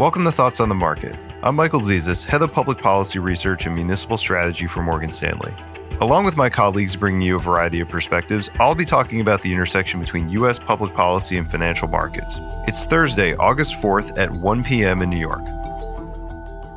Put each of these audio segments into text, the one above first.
Welcome to Thoughts on the Market. I'm Michael Zezas, Head of Public Policy Research and Municipal Strategy for Morgan Stanley. Along with my colleagues bringing you a variety of perspectives, I'll be talking about the intersection between U.S. public policy and financial markets. It's Thursday, August 4th at 1 p.m. in New York.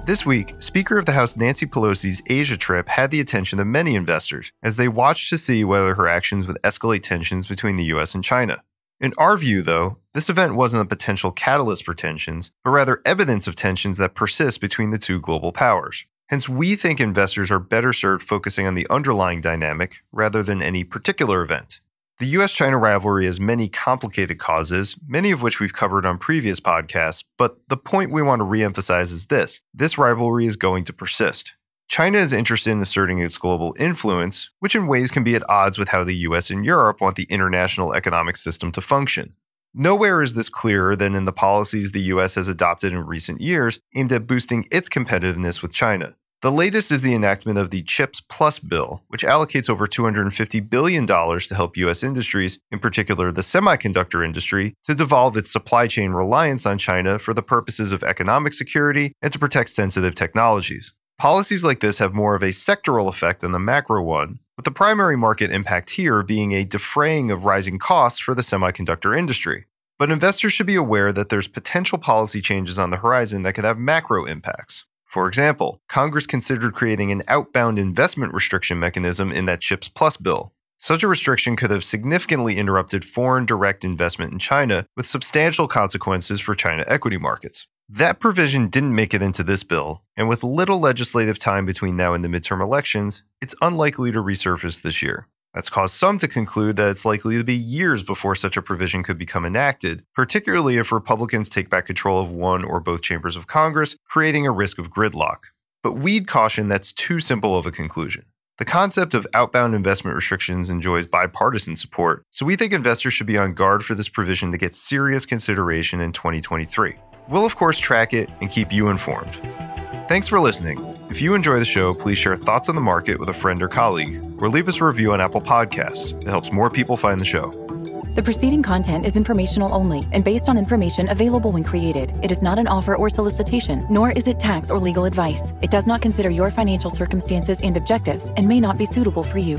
This week, Speaker of the House Nancy Pelosi's Asia trip had the attention of many investors as they watched to see whether her actions would escalate tensions between the US and China. In our view, though, this event wasn't a potential catalyst for tensions, but rather evidence of tensions that persist between the two global powers. Hence, we think investors are better served focusing on the underlying dynamic rather than any particular event. The US China rivalry has many complicated causes, many of which we've covered on previous podcasts, but the point we want to reemphasize is this this rivalry is going to persist. China is interested in asserting its global influence, which in ways can be at odds with how the US and Europe want the international economic system to function. Nowhere is this clearer than in the policies the US has adopted in recent years aimed at boosting its competitiveness with China. The latest is the enactment of the CHIPS Plus bill, which allocates over $250 billion to help U.S. industries, in particular the semiconductor industry, to devolve its supply chain reliance on China for the purposes of economic security and to protect sensitive technologies. Policies like this have more of a sectoral effect than the macro one, with the primary market impact here being a defraying of rising costs for the semiconductor industry. But investors should be aware that there's potential policy changes on the horizon that could have macro impacts. For example, Congress considered creating an outbound investment restriction mechanism in that CHIPS Plus bill. Such a restriction could have significantly interrupted foreign direct investment in China with substantial consequences for China equity markets. That provision didn't make it into this bill, and with little legislative time between now and the midterm elections, it's unlikely to resurface this year. That's caused some to conclude that it's likely to be years before such a provision could become enacted, particularly if Republicans take back control of one or both chambers of Congress, creating a risk of gridlock. But we'd caution that's too simple of a conclusion. The concept of outbound investment restrictions enjoys bipartisan support, so we think investors should be on guard for this provision to get serious consideration in 2023. We'll, of course, track it and keep you informed. Thanks for listening. If you enjoy the show, please share thoughts on the market with a friend or colleague, or leave us a review on Apple Podcasts. It helps more people find the show. The preceding content is informational only and based on information available when created. It is not an offer or solicitation, nor is it tax or legal advice. It does not consider your financial circumstances and objectives and may not be suitable for you.